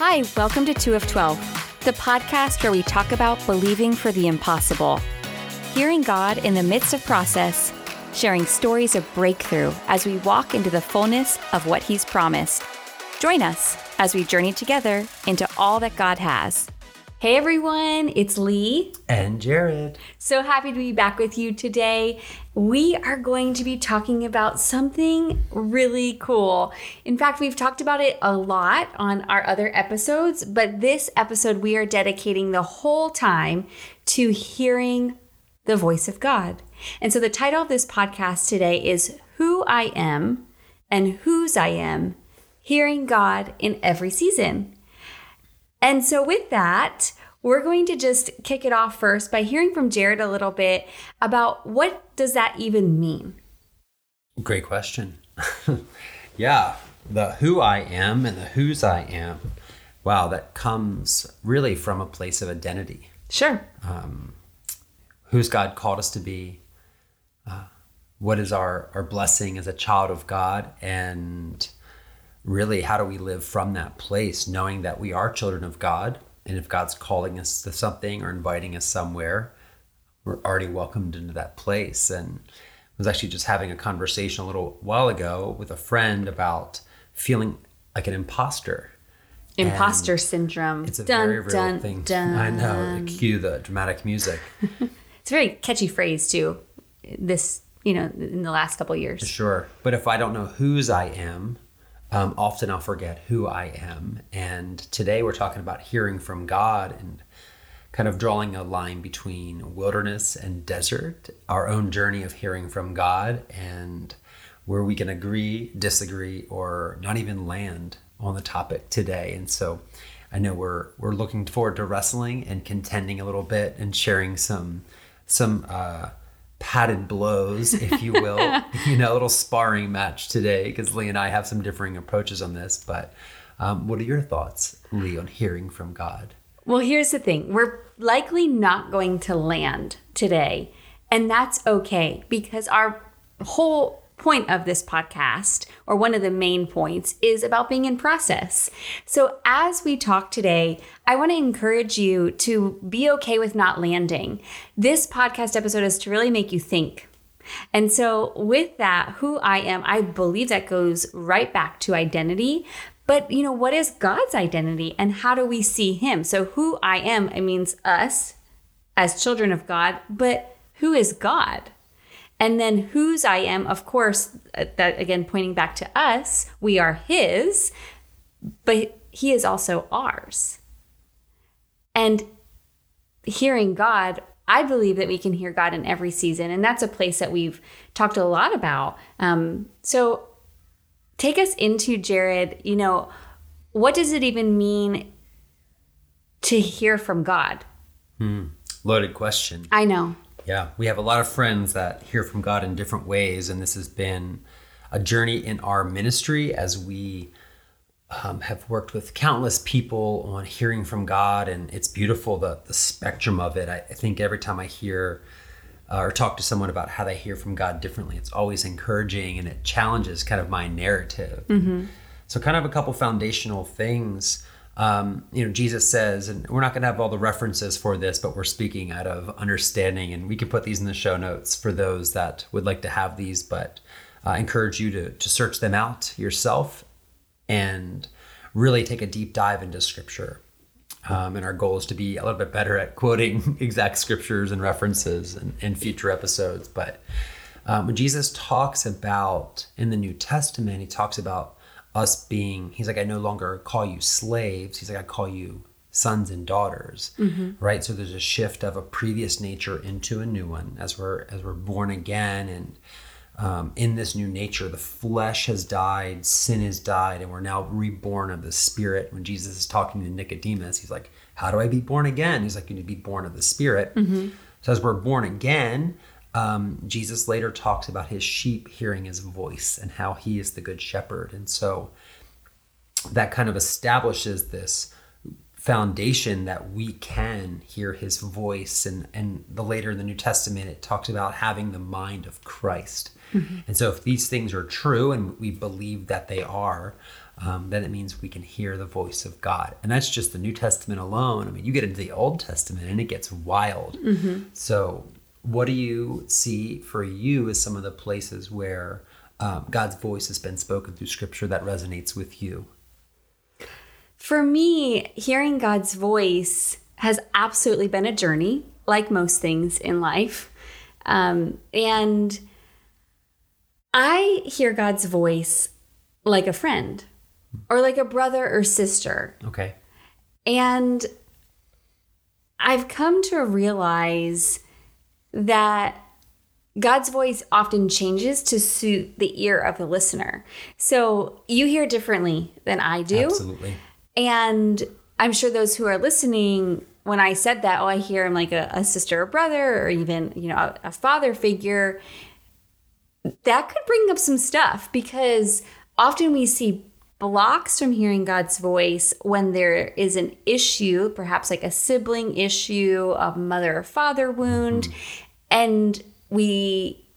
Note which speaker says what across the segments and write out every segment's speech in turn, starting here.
Speaker 1: Hi, welcome to 2 of 12, the podcast where we talk about believing for the impossible, hearing God in the midst of process, sharing stories of breakthrough as we walk into the fullness of what He's promised. Join us as we journey together into all that God has. Hey everyone, it's Lee.
Speaker 2: And Jared.
Speaker 1: So happy to be back with you today. We are going to be talking about something really cool. In fact, we've talked about it a lot on our other episodes, but this episode we are dedicating the whole time to hearing the voice of God. And so the title of this podcast today is Who I Am and Whose I Am Hearing God in Every Season. And so, with that, we're going to just kick it off first by hearing from Jared a little bit about what does that even mean?
Speaker 2: Great question. yeah, the who I am and the whose I am. Wow, that comes really from a place of identity.
Speaker 1: Sure.
Speaker 2: Um, who's God called us to be? Uh, what is our, our blessing as a child of God? And really, how do we live from that place, knowing that we are children of God? And if God's calling us to something or inviting us somewhere, we're already welcomed into that place. And I was actually just having a conversation a little while ago with a friend about feeling like an imposter.
Speaker 1: Imposter and syndrome.
Speaker 2: It's a dun, very real dun, thing. Dun. I know. Cue the dramatic music.
Speaker 1: it's a very catchy phrase too. This, you know, in the last couple years.
Speaker 2: Sure, but if I don't know whose I am, um, often I'll forget who I am. And today we're talking about hearing from God and kind of drawing a line between wilderness and desert, our own journey of hearing from God, and where we can agree, disagree, or not even land on the topic today. And so I know we're we're looking forward to wrestling and contending a little bit and sharing some some uh, padded blows, if you will, you know, a little sparring match today because Lee and I have some differing approaches on this. But um, what are your thoughts, Lee, on hearing from God?
Speaker 1: Well, here's the thing we're likely not going to land today, and that's okay because our whole point of this podcast, or one of the main points, is about being in process. So, as we talk today, I want to encourage you to be okay with not landing. This podcast episode is to really make you think. And so, with that, who I am, I believe that goes right back to identity. But, you know, what is God's identity and how do we see Him? So, who I am, it means us as children of God, but who is God? And then whose I am, of course, uh, that again pointing back to us, we are his, but he is also ours. And hearing God, I believe that we can hear God in every season. And that's a place that we've talked a lot about. Um, so take us into Jared, you know, what does it even mean to hear from God?
Speaker 2: Hmm. Loaded question.
Speaker 1: I know.
Speaker 2: Yeah, we have a lot of friends that hear from God in different ways, and this has been a journey in our ministry as we um, have worked with countless people on hearing from God, and it's beautiful the the spectrum of it. I, I think every time I hear uh, or talk to someone about how they hear from God differently, it's always encouraging and it challenges kind of my narrative. Mm-hmm. So, kind of a couple foundational things um, you know, Jesus says, and we're not going to have all the references for this, but we're speaking out of understanding, and we can put these in the show notes for those that would like to have these. But uh, encourage you to to search them out yourself and really take a deep dive into Scripture. Um, and our goal is to be a little bit better at quoting exact scriptures and references in, in future episodes. But um, when Jesus talks about in the New Testament, he talks about us being he's like i no longer call you slaves. He's like i call you sons and daughters mm-hmm. right? So there's a shift of a previous nature into a new one as we're as we're born again. And um, in this new nature the flesh has died sin has died and we're now reborn of the spirit. When jesus is talking to nicodemus he's like how do i be born again? He's like you need to be born of the spirit. Mm-hmm. so as we're born again um, Jesus later talks about his sheep hearing his voice and how he is the good shepherd. And so that kind of establishes this foundation that we can hear his voice. And, and the later in the New Testament, it talks about having the mind of Christ. Mm-hmm. And so if these things are true and we believe that they are, um, then it means we can hear the voice of God. And that's just the New Testament alone. I mean, you get into the Old Testament and it gets wild. So, what do you see for you as some of the places where um, God's voice has been spoken through Scripture that resonates with you?
Speaker 1: For me, hearing God's voice has absolutely been a journey, like most things in life. Um, and I hear God's voice like a friend or like a brother or sister.
Speaker 2: Okay.
Speaker 1: And I've come to realize that God's voice often changes to suit the ear of the listener. So you hear differently than I do.
Speaker 2: Absolutely.
Speaker 1: And I'm sure those who are listening, when I said that, oh, I hear him like a, a sister or brother, or even, you know, a, a father figure, that could bring up some stuff because often we see blocks from hearing God's voice when there is an issue, perhaps like a sibling issue, a mother or father wound, mm-hmm. and we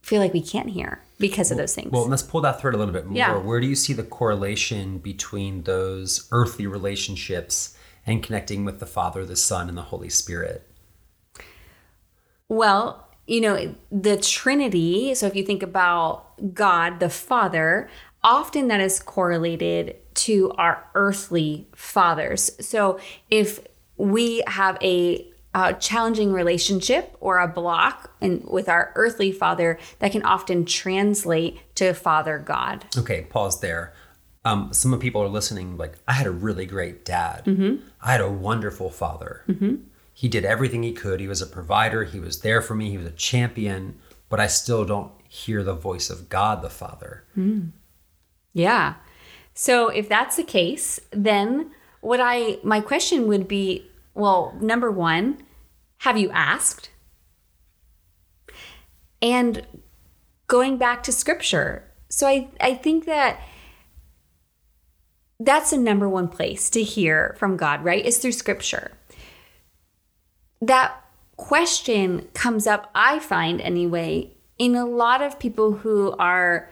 Speaker 1: feel like we can't hear because of those things.
Speaker 2: Well, let's pull that thread a little bit more.
Speaker 1: Yeah.
Speaker 2: Where do you see the correlation between those earthly relationships and connecting with the Father, the Son, and the Holy Spirit?
Speaker 1: Well, you know, the Trinity, so if you think about God the Father, often that is correlated to our earthly fathers. So if we have a, a challenging relationship or a block and with our earthly father, that can often translate to Father God.
Speaker 2: Okay, pause there. Um, some of people are listening, like, I had a really great dad. Mm-hmm. I had a wonderful father. Mm-hmm. He did everything he could. He was a provider. He was there for me. He was a champion, but I still don't hear the voice of God the Father. Mm.
Speaker 1: Yeah. So if that's the case, then what I my question would be, well, number 1, have you asked? And going back to scripture. So I I think that that's the number one place to hear from God, right? Is through scripture. That question comes up, I find anyway, in a lot of people who are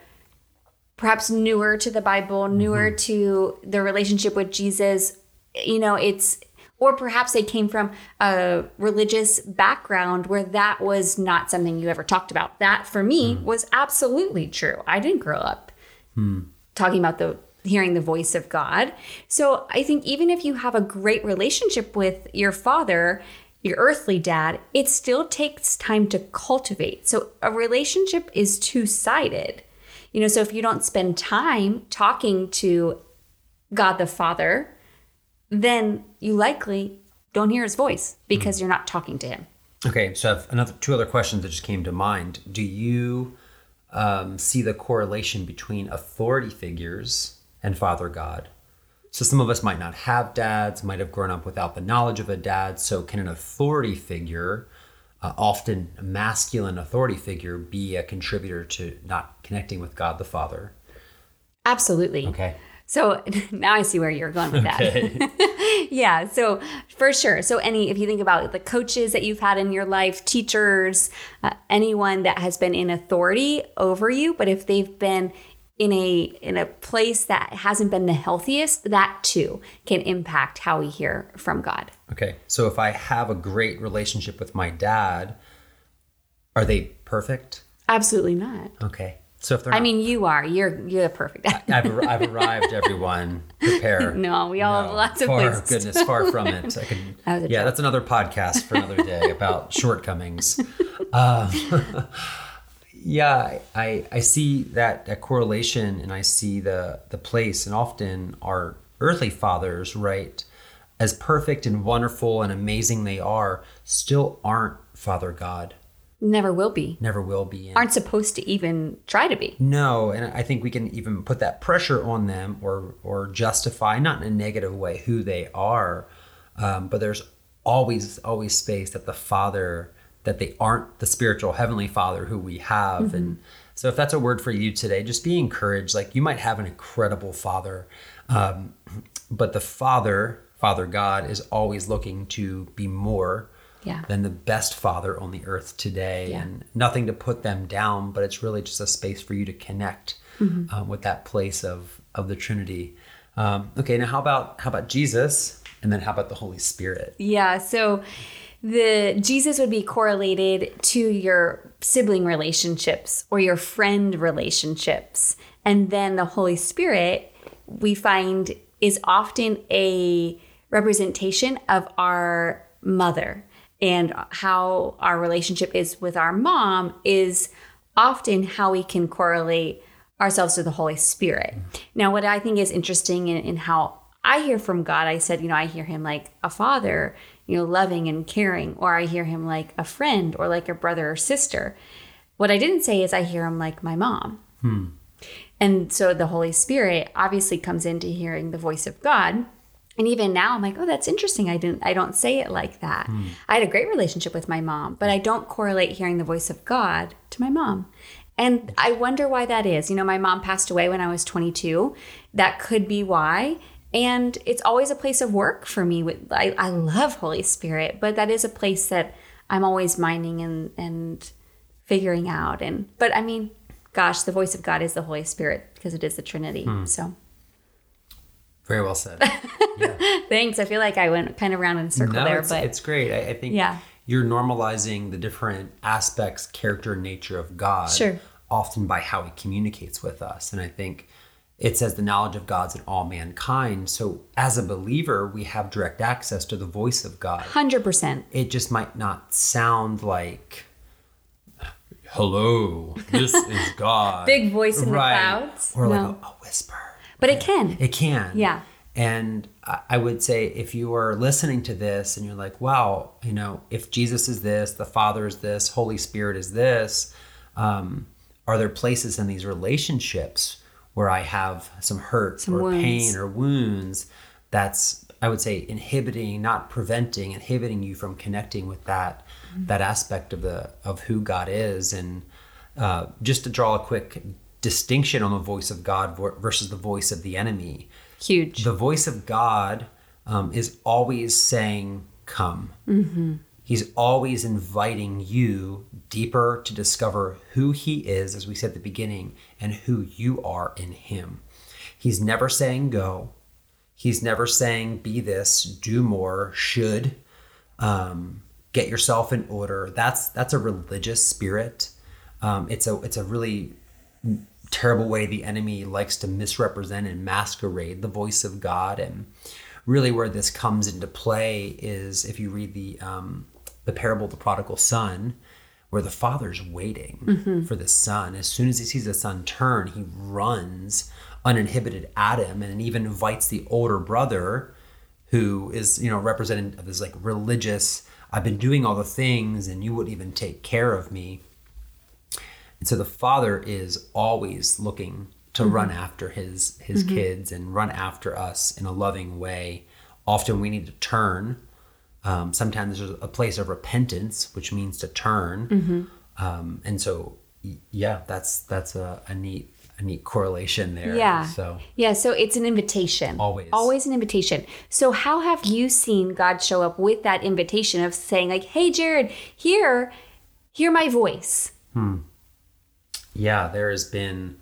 Speaker 1: perhaps newer to the Bible, newer mm-hmm. to their relationship with Jesus. You know, it's, or perhaps they came from a religious background where that was not something you ever talked about. That for me mm. was absolutely true. I didn't grow up hmm. talking about the hearing the voice of God. So I think even if you have a great relationship with your father, your earthly dad, it still takes time to cultivate. So a relationship is two sided. You know, so if you don't spend time talking to God the Father, then you likely don't hear his voice because you're not talking to him.
Speaker 2: Okay, so I have another two other questions that just came to mind. Do you um, see the correlation between authority figures and Father God? So some of us might not have dads, might have grown up without the knowledge of a dad. So can an authority figure, uh, often masculine authority figure, be a contributor to not connecting with God the Father?
Speaker 1: Absolutely.
Speaker 2: Okay.
Speaker 1: So now I see where you're going with that. yeah. So for sure. So any, if you think about the coaches that you've had in your life, teachers, uh, anyone that has been in authority over you, but if they've been in a in a place that hasn't been the healthiest, that too can impact how we hear from God.
Speaker 2: Okay. So if I have a great relationship with my dad, are they perfect?
Speaker 1: Absolutely not.
Speaker 2: Okay. So if they're
Speaker 1: I mean, you are. You're you're the perfect.
Speaker 2: I've, I've arrived, everyone. Prepare.
Speaker 1: no, we all have lots of
Speaker 2: far, goodness, far from it. I could,
Speaker 1: That
Speaker 2: yeah,
Speaker 1: joke.
Speaker 2: that's another podcast for another day about shortcomings. Um, yeah, I I see that that correlation, and I see the the place, and often our earthly fathers, right, as perfect and wonderful and amazing they are, still aren't Father God.
Speaker 1: Never will be.
Speaker 2: Never will be. And
Speaker 1: Aren't supposed to even try to be.
Speaker 2: no, and I think we can even put that pressure on them or or justify, not in a negative way, who they are. Um, but there's always always space that the Father that they aren't the spiritual heavenly Father who we have, and so if that's a word for you today, just be encouraged. Like you might have an incredible Father, um, but the Father, Father God, is always looking to be more
Speaker 1: Yeah.
Speaker 2: than the best father on the earth today
Speaker 1: Yeah.
Speaker 2: and nothing to put them down but it's really just a space for you to connect
Speaker 1: Mm-hmm.
Speaker 2: um, with that place of of the Trinity. Um, okay, now how about how about Jesus, and then how about the Holy Spirit?
Speaker 1: Yeah, so the Jesus would be correlated to your sibling relationships or your friend relationships. And then the Holy Spirit we find is often a representation of our mother and how our relationship is with our mom is often how we can correlate ourselves to the Holy Spirit. Now, what I think is interesting in, in how I hear from God, I said, you know, I hear him like a father, you know, loving and caring, or I hear him like a friend or like a brother or sister. What I didn't say is I hear him like my mom.
Speaker 2: Hmm.
Speaker 1: And so the Holy Spirit obviously comes into hearing the voice of God. And even now I'm like, oh, that's interesting. I didn't I don't say it like that. I had a great relationship with my mom, but I don't correlate hearing the voice of God to my mom. And I wonder why that is. You know, my mom passed away when I was 22. That could be why. And it's always a place of work for me. With I, I love Holy Spirit, but that is a place that I'm always minding and and figuring out. And but I mean, gosh, the voice of God is the Holy Spirit because it is the Trinity. Hmm. So
Speaker 2: Very well said.
Speaker 1: thanks. I feel like I went kind of around in a circle
Speaker 2: no,
Speaker 1: there,
Speaker 2: it's,
Speaker 1: but
Speaker 2: it's great. I, I think
Speaker 1: Yeah.
Speaker 2: you're normalizing the different aspects, character, and nature of God,
Speaker 1: Sure.
Speaker 2: often by how He communicates with us. And I think it says the knowledge of God's in all mankind. So as a believer, we have direct access to the voice of God.
Speaker 1: hundred percent.
Speaker 2: It just might not sound like. Hello, this is God.
Speaker 1: Big voice in the clouds.
Speaker 2: Or like
Speaker 1: No.
Speaker 2: a, a whisper.
Speaker 1: But it can.
Speaker 2: It can.
Speaker 1: Yeah.
Speaker 2: And I I would say if you are listening to this and you're like, wow, you know, if Jesus is this, the Father is this, Holy Spirit is this, um, are there places in these relationships where I have some hurt
Speaker 1: Some
Speaker 2: or
Speaker 1: wounds.
Speaker 2: pain or wounds that's, I would say, inhibiting, not preventing, inhibiting you from connecting with that that aspect of the of who God is and uh, just to draw a quick distinction on the voice of God versus the voice of the enemy.
Speaker 1: Huge.
Speaker 2: The voice of God um, is always saying, Come. He's always inviting you deeper to discover who He is, as we said at the beginning, and who you are in Him. He's never saying, Go. He's never saying, Be this, do more, should, um, get yourself in order. That's that's a religious spirit. Um, it's a it's a really terrible way the enemy likes to misrepresent and masquerade the voice of God. And really, where this comes into play is if you read the um, the parable of the prodigal son, where the father's waiting mm-hmm. for the son. As soon as he sees the son turn, he runs uninhibited at him and even invites the older brother who is you know representative of this like religious i've been doing all the things and you wouldn't even take care of me. And so the father is always looking to mm-hmm. run after his his mm-hmm. kids and run after us in a loving way. Often we need to turn um, sometimes there's a place of repentance which means to turn um, and so yeah that's that's a, a neat a neat correlation there
Speaker 1: Yeah.
Speaker 2: so
Speaker 1: Yeah, so it's an invitation.
Speaker 2: Always.
Speaker 1: Always an invitation. So how have you seen God show up with that invitation of saying like, "Hey Jared, hear hear my voice."
Speaker 2: yeah there has been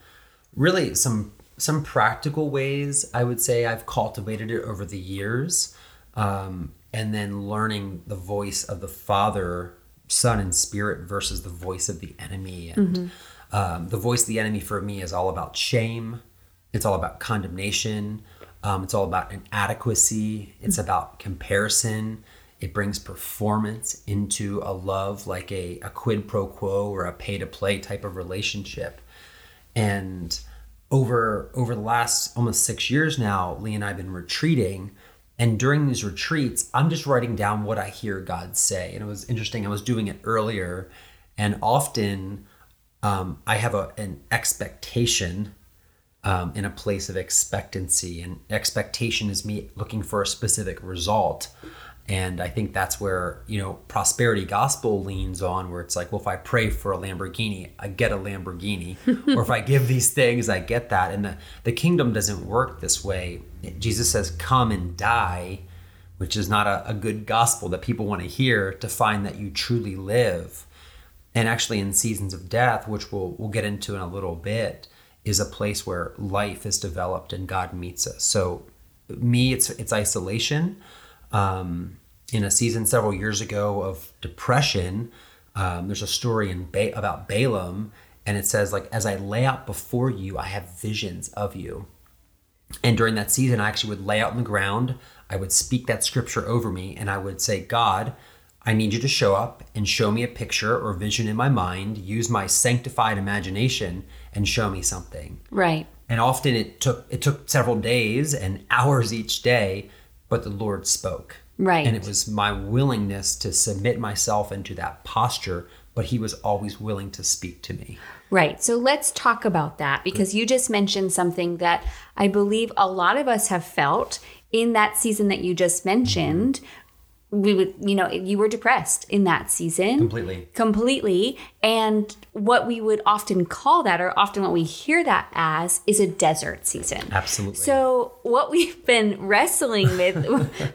Speaker 2: really some some practical ways i would say i've cultivated it over the years um, and then learning the voice of the father son and spirit versus the voice of the enemy. And um, the voice of the enemy for me is all about shame. It's all about condemnation. Um, it's all about inadequacy. It's about comparison. It brings performance into a love like a, a quid pro quo or a pay to play type of relationship. And over over the last almost six years now lee and i've been retreating and during these retreats i'm just writing down what i hear god say. And it was interesting i was doing it earlier and often um, i have a, an expectation um, in a place of expectancy. And expectation is me looking for a specific result and i think that's where you know prosperity gospel leans on where it's like well if i pray for a lamborghini i get a lamborghini or if i give these things i get that and the, the kingdom doesn't work this way jesus says come and die which is not a, a good gospel that people want to hear to find that you truly live and actually in seasons of death which we'll, we'll get into in a little bit is a place where life is developed and God meets us. So, me, it's it's isolation. Um, in a season several years ago of depression, um, there's a story in ba- about Balaam, and it says like, "As I lay out before you, I have visions of you." And during that season, I actually would lay out on the ground. I would speak that scripture over me, and I would say, "God." I need you to show up and show me a picture or vision in my mind, use my sanctified imagination and show me something.
Speaker 1: Right.
Speaker 2: And often it took it took several days and hours each day, but the Lord spoke.
Speaker 1: Right.
Speaker 2: And it was my willingness to submit myself into that posture, but he was always willing to speak to me.
Speaker 1: Right. So let's talk about that because you just mentioned something that I believe a lot of us have felt in that season that you just mentioned we would you know you were depressed in that season.
Speaker 2: Completely.
Speaker 1: completely. And what we would often call that or often what we hear that as is a desert season.
Speaker 2: Absolutely.
Speaker 1: so what we've been wrestling with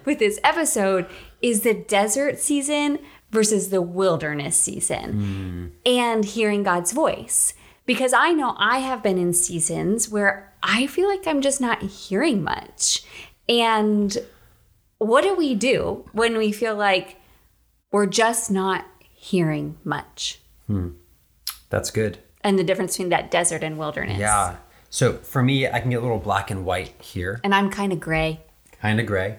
Speaker 1: with this episode is the desert season versus the wilderness season. Hmm. And hearing god's voice. Because i know i have been in seasons where i feel like i'm just not hearing much. And what do we do when we feel like we're just not hearing much? Hmm.
Speaker 2: That's good.
Speaker 1: And the difference between that desert and wilderness.
Speaker 2: Yeah. So for me, I can get a little black and white here,
Speaker 1: And I'm kind of gray.
Speaker 2: kind of gray.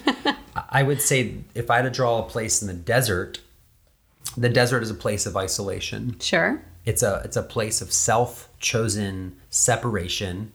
Speaker 2: I would say if I had to draw a place in the desert, the desert is a place of isolation.
Speaker 1: Sure.
Speaker 2: It's a it's a place of self-chosen separation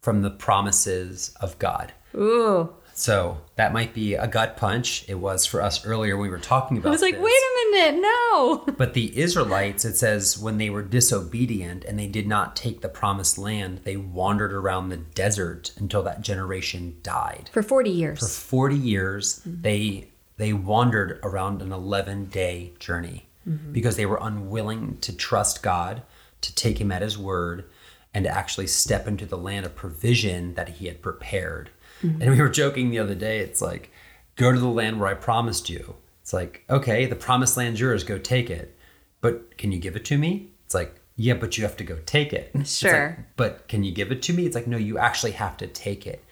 Speaker 2: from the promises of God.
Speaker 1: Ooh.
Speaker 2: So that might be a gut punch. It was for us earlier we were talking about.
Speaker 1: I was like,
Speaker 2: this.
Speaker 1: wait a minute, no.
Speaker 2: But the Israelites, it says, when they were disobedient and they did not take the promised land, they wandered around the desert until that generation died.
Speaker 1: For 40 years.
Speaker 2: For 40 years, mm-hmm. they they wandered around an 11 day journey mm-hmm. because they were unwilling to trust God, to take Him at His word, and to actually step into the land of provision that He had prepared. Mm-hmm. And we were joking the other day. It's like, go to the land where I promised you. It's like, okay, the promised land's yours. Go take it. But can you give it to me? It's like, yeah, but you have to go take it. It's like,
Speaker 1: Sure.
Speaker 2: but can you give it to me? It's like, no, you actually have to take it.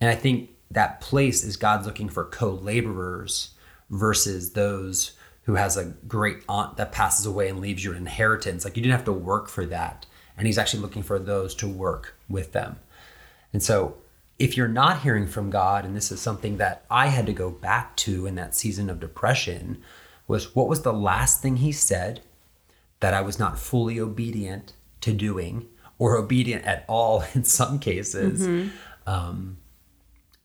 Speaker 2: And I think that place is God's looking for co-laborers versus those who has a great aunt that passes away and leaves you an inheritance. Like you didn't have to work for that. And he's actually looking for those to work with them. And so if you're not hearing from God, and this is something that I had to go back to in that season of depression, was what was the last thing he said that I was not fully obedient to doing, or obedient at all in some cases. Um,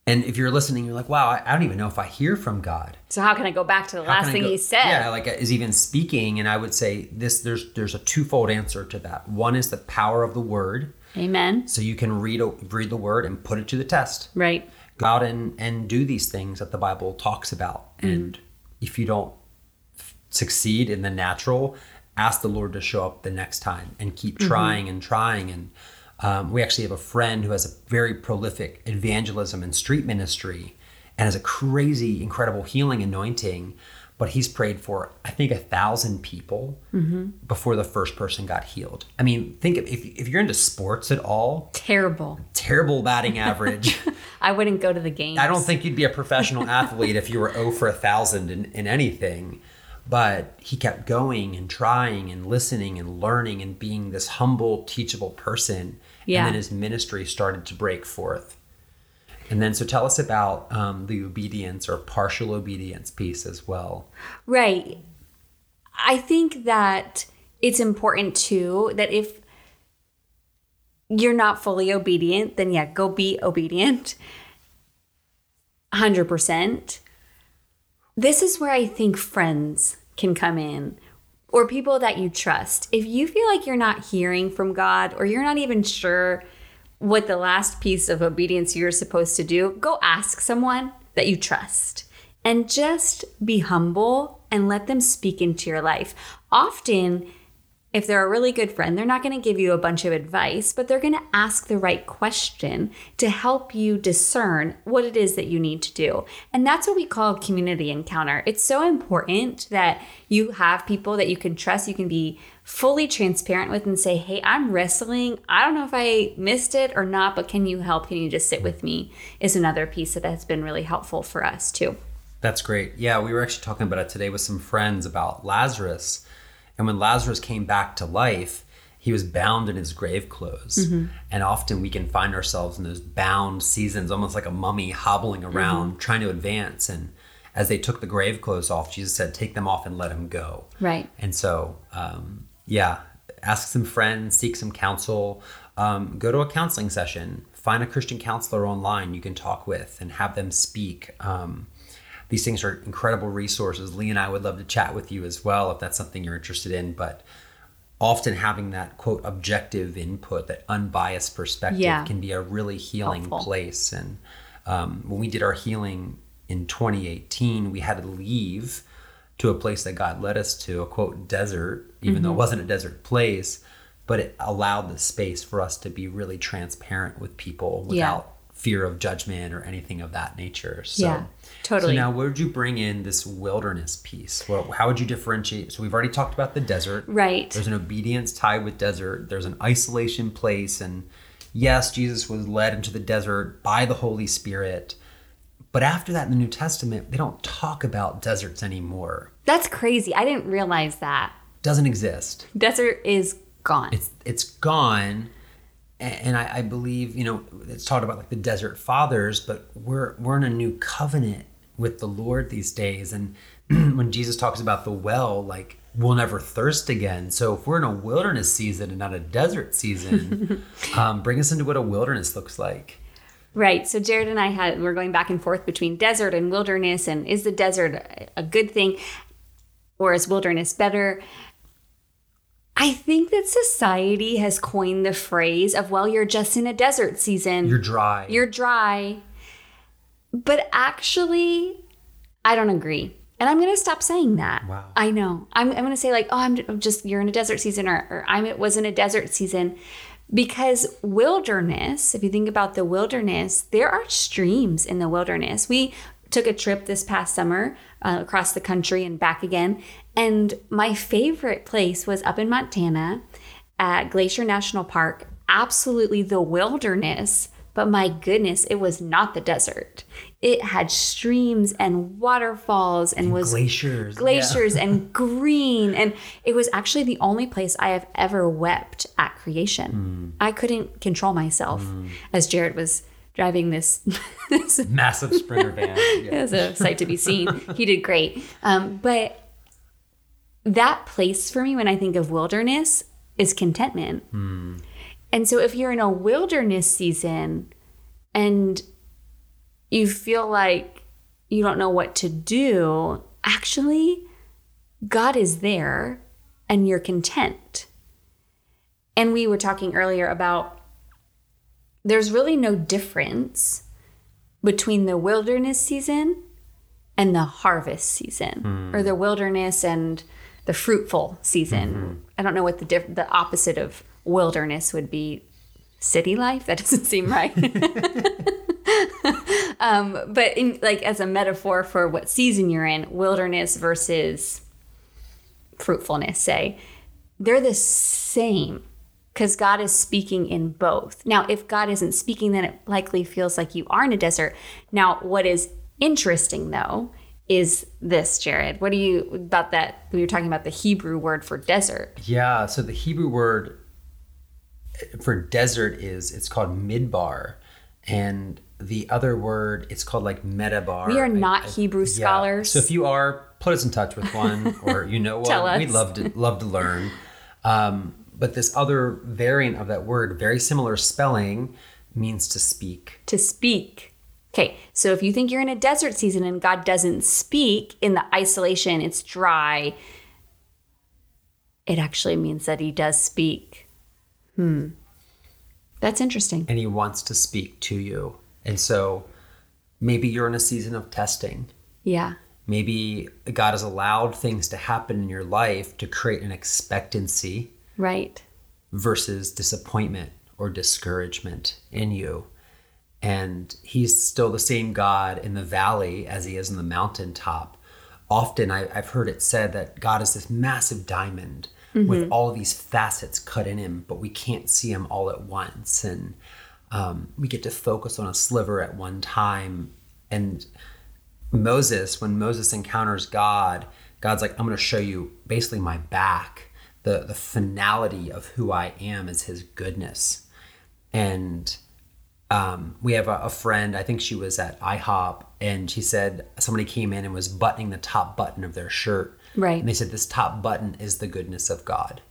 Speaker 2: and if you're listening, you're like, wow, I, I don't even know if I hear from God.
Speaker 1: So how can I go back to the
Speaker 2: How
Speaker 1: last thing
Speaker 2: go-
Speaker 1: he said?
Speaker 2: Yeah, like is even speaking, and I would say this. There's there's a twofold answer to that. One is the power of the word,
Speaker 1: Amen.
Speaker 2: so you can read read the word and put it to the test.
Speaker 1: Right.
Speaker 2: Go out and and do these things that the Bible talks about. And if you don't f- succeed in the natural, ask the Lord to show up the next time and keep trying and trying. And um, we actually have a friend who has a very prolific evangelism and street ministry and has a crazy, incredible healing anointing. But he's prayed for, I think, a thousand people mm-hmm. before the first person got healed. I mean, think of, if, if you're into sports at all,
Speaker 1: Terrible.
Speaker 2: terrible batting average.
Speaker 1: I wouldn't go to the game
Speaker 2: I don't think you'd be a professional athlete if you were 0 for a thousand in, in anything. But he kept going and trying and listening and learning and being this humble, teachable person.
Speaker 1: Yeah.
Speaker 2: And then his ministry started to break forth. And then, so tell us about um, the obedience or partial obedience piece as well.
Speaker 1: Right. I think that it's important too that if you're not fully obedient, then yeah, go be obedient. 100%. This is where I think friends can come in or people that you trust. If you feel like you're not hearing from God or you're not even sure what the last piece of obedience you're supposed to do, go ask someone that you trust and just be humble and let them speak into your life. Often, if they're a really good friend, they're not going to give you a bunch of advice, but they're going to ask the right question to help you discern what it is that you need to do. And that's what we call community encounter. It's so important that you have people that you can trust, you can be fully transparent with and say, Hey, I'm wrestling. I don't know if I missed it or not, but can you help? Can you just sit with me? Is another piece that has been really helpful for us too.
Speaker 2: That's great. Yeah, we were actually talking about it today with some friends about Lazarus and when Lazarus came back to life, he was bound in his grave clothes. Mm-hmm. And often we can find ourselves in those bound seasons, almost like a mummy hobbling around, mm-hmm. trying to advance. And as they took the grave clothes off, Jesus said, Take them off and let him go.
Speaker 1: Right.
Speaker 2: And so, um, yeah, ask some friends, seek some counsel, um, go to a counseling session, find a Christian counselor online you can talk with and have them speak. Um, these things are incredible resources. Lee and I would love to chat with you as well if that's something you're interested in. But often having that quote objective input, that unbiased perspective, yeah. can be a really healing Helpful. place. And um, when we did our healing in 2018, we had to leave to a place that God led us to, a quote desert, even mm-hmm. though it mm-hmm. wasn't a desert place, but it allowed the space for us to be really transparent with people without yeah. fear of judgment or anything of that nature. So
Speaker 1: yeah. Totally.
Speaker 2: So now, where would you bring in this wilderness piece? Well, how would you differentiate? So we've already talked about the desert.
Speaker 1: Right.
Speaker 2: There's an obedience tied with desert. There's an isolation place, and yes, Jesus was led into the desert by the Holy Spirit. But after that, in the New Testament, they don't talk about deserts anymore.
Speaker 1: That's crazy. I didn't realize that.
Speaker 2: Doesn't exist.
Speaker 1: Desert is gone.
Speaker 2: It's it's gone and I, I, believe you know it's talked about like the desert fathers but we're we're in a new covenant with the lord these days and when jesus talks about the well like we'll never thirst again so if we're in a wilderness season and not a desert season um, bring us into what a wilderness looks like
Speaker 1: right so jared and i had we're going back and forth between desert and wilderness and is the desert a good thing or is wilderness better I think that society has coined the phrase of, well, you're just in a desert season.
Speaker 2: You're dry.
Speaker 1: You're dry. But actually, I don't agree. And I'm going to stop saying that.
Speaker 2: Wow.
Speaker 1: I know. I'm, I'm going to say, like, oh, I'm just, you're in a desert season, or, or I was in a desert season. Because wilderness, if you think about the wilderness, there are streams in the wilderness. We took a trip this past summer uh, across the country and back again. And my favorite place was up in Montana at Glacier National Park. Absolutely the wilderness, but my goodness, it was not the desert. It had streams and waterfalls and, and was
Speaker 2: glaciers,
Speaker 1: glaciers yeah. and green. And it was actually the only place I have ever wept at creation. Mm. I couldn't control myself mm. as Jared was driving this,
Speaker 2: this massive sprinter van.
Speaker 1: Yeah. it was a sight to be seen. He did great. Um, but that place for me when I think of wilderness is contentment. Hmm. And so if you're in a wilderness season and you feel like you don't know what to do, actually, God is there and you're content. And we were talking earlier about there's really no difference between the wilderness season and the harvest season mm. or the wilderness and the fruitful season. Mm-hmm. I don't know what the diff- the opposite of wilderness would be. City life? That doesn't seem right. um, but in, like as a metaphor for what season you're in, wilderness versus fruitfulness, say, they're the same because God is speaking in both. Now, if God isn't speaking, then it likely feels like you are in a desert. Now, what is interesting though is this, Jared? What do you about that? We were talking about the Hebrew word for desert.
Speaker 2: Yeah, so the Hebrew word for desert is it's called midbar, and the other word it's called like metabar.
Speaker 1: We are not I, I, Hebrew scholars.
Speaker 2: Yeah. So if you are, put us in touch with one, or you know one, we'd love to love to learn. Um, but this other variant of that word, very similar spelling, means to speak.
Speaker 1: To speak. Okay, so if you think you're in a desert season and God doesn't speak in the isolation, it's dry, it actually means that He does speak. Hmm. That's interesting.
Speaker 2: And He wants to speak to you. And so maybe you're in a season of testing.
Speaker 1: Yeah.
Speaker 2: Maybe God has allowed things to happen in your life to create an expectancy
Speaker 1: Right.
Speaker 2: versus disappointment or discouragement in you. And he's still the same God in the valley as he is in the mountaintop. Often I, I've heard it said that God is this massive diamond with all of these facets cut in him, but we can't see him all at once. And um, we get to focus on a sliver at one time. And Moses, when Moses encounters God, God's like, I'm going to show you basically my back. The, the finality of who I am is his goodness. And um, we have a, a friend, I think she was at IHOP, and she said somebody came in and was buttoning the top button of their shirt.
Speaker 1: Right.
Speaker 2: And they said, This top button is the goodness of God.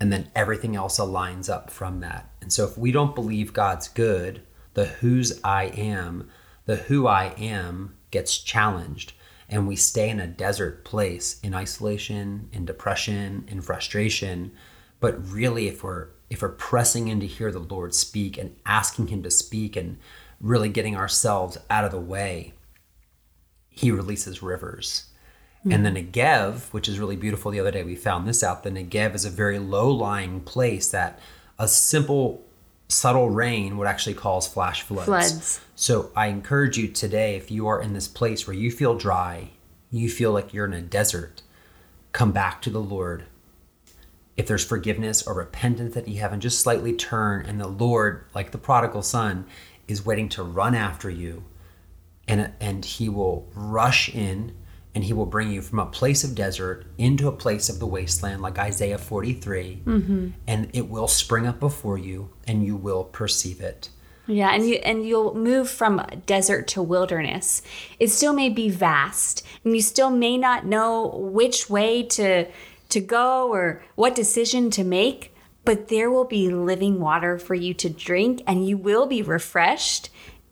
Speaker 2: And then everything else aligns up from that. And so if we don't believe God's good, the whose I am, the who I am gets challenged. And we stay in a desert place in isolation, in depression, in frustration. But really, if we're if we're pressing in to hear the Lord speak and asking Him to speak and really getting ourselves out of the way, He releases rivers. Hmm. And the Negev, which is really beautiful, the other day we found this out. The Negev is a very low lying place that a simple, subtle rain would actually cause flash floods.
Speaker 1: Floods.
Speaker 2: So I encourage you today, if you are in this place where you feel dry, you feel like you're in a desert, come back to the Lord. If there's forgiveness or repentance that you haven't, just slightly turn, and the Lord, like the prodigal son, is waiting to run after you, and and He will rush in, and He will bring you from a place of desert into a place of the wasteland, like Isaiah 43, mm-hmm. and it will spring up before you, and you will perceive it.
Speaker 1: Yeah, and you and you'll move from desert to wilderness. It still may be vast, and you still may not know which way to to go or what decision to make, but there will be living water for you to drink and you will be refreshed.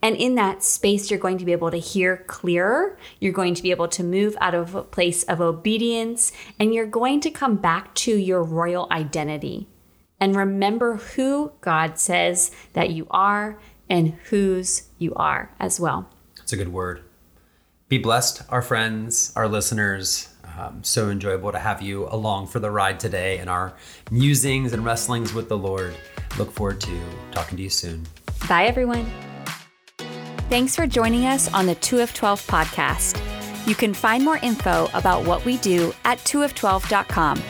Speaker 1: And in that space, you're going to be able to hear clearer. You're going to be able to move out of a place of obedience, and you're going to come back to your royal identity and remember who God says that you are and whose you are as well.
Speaker 2: It's a good word. Be blessed, our friends, our listeners. Um, so enjoyable to have you along for the ride today in our musings and wrestlings with the Lord. Look forward to talking to you soon.
Speaker 1: Bye, everyone. Thanks for joining us on the 2 of 12 podcast. You can find more info about what we do at 2of12.com.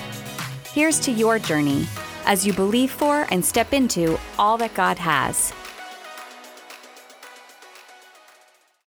Speaker 1: Here's to your journey as you believe for and step into all that God has.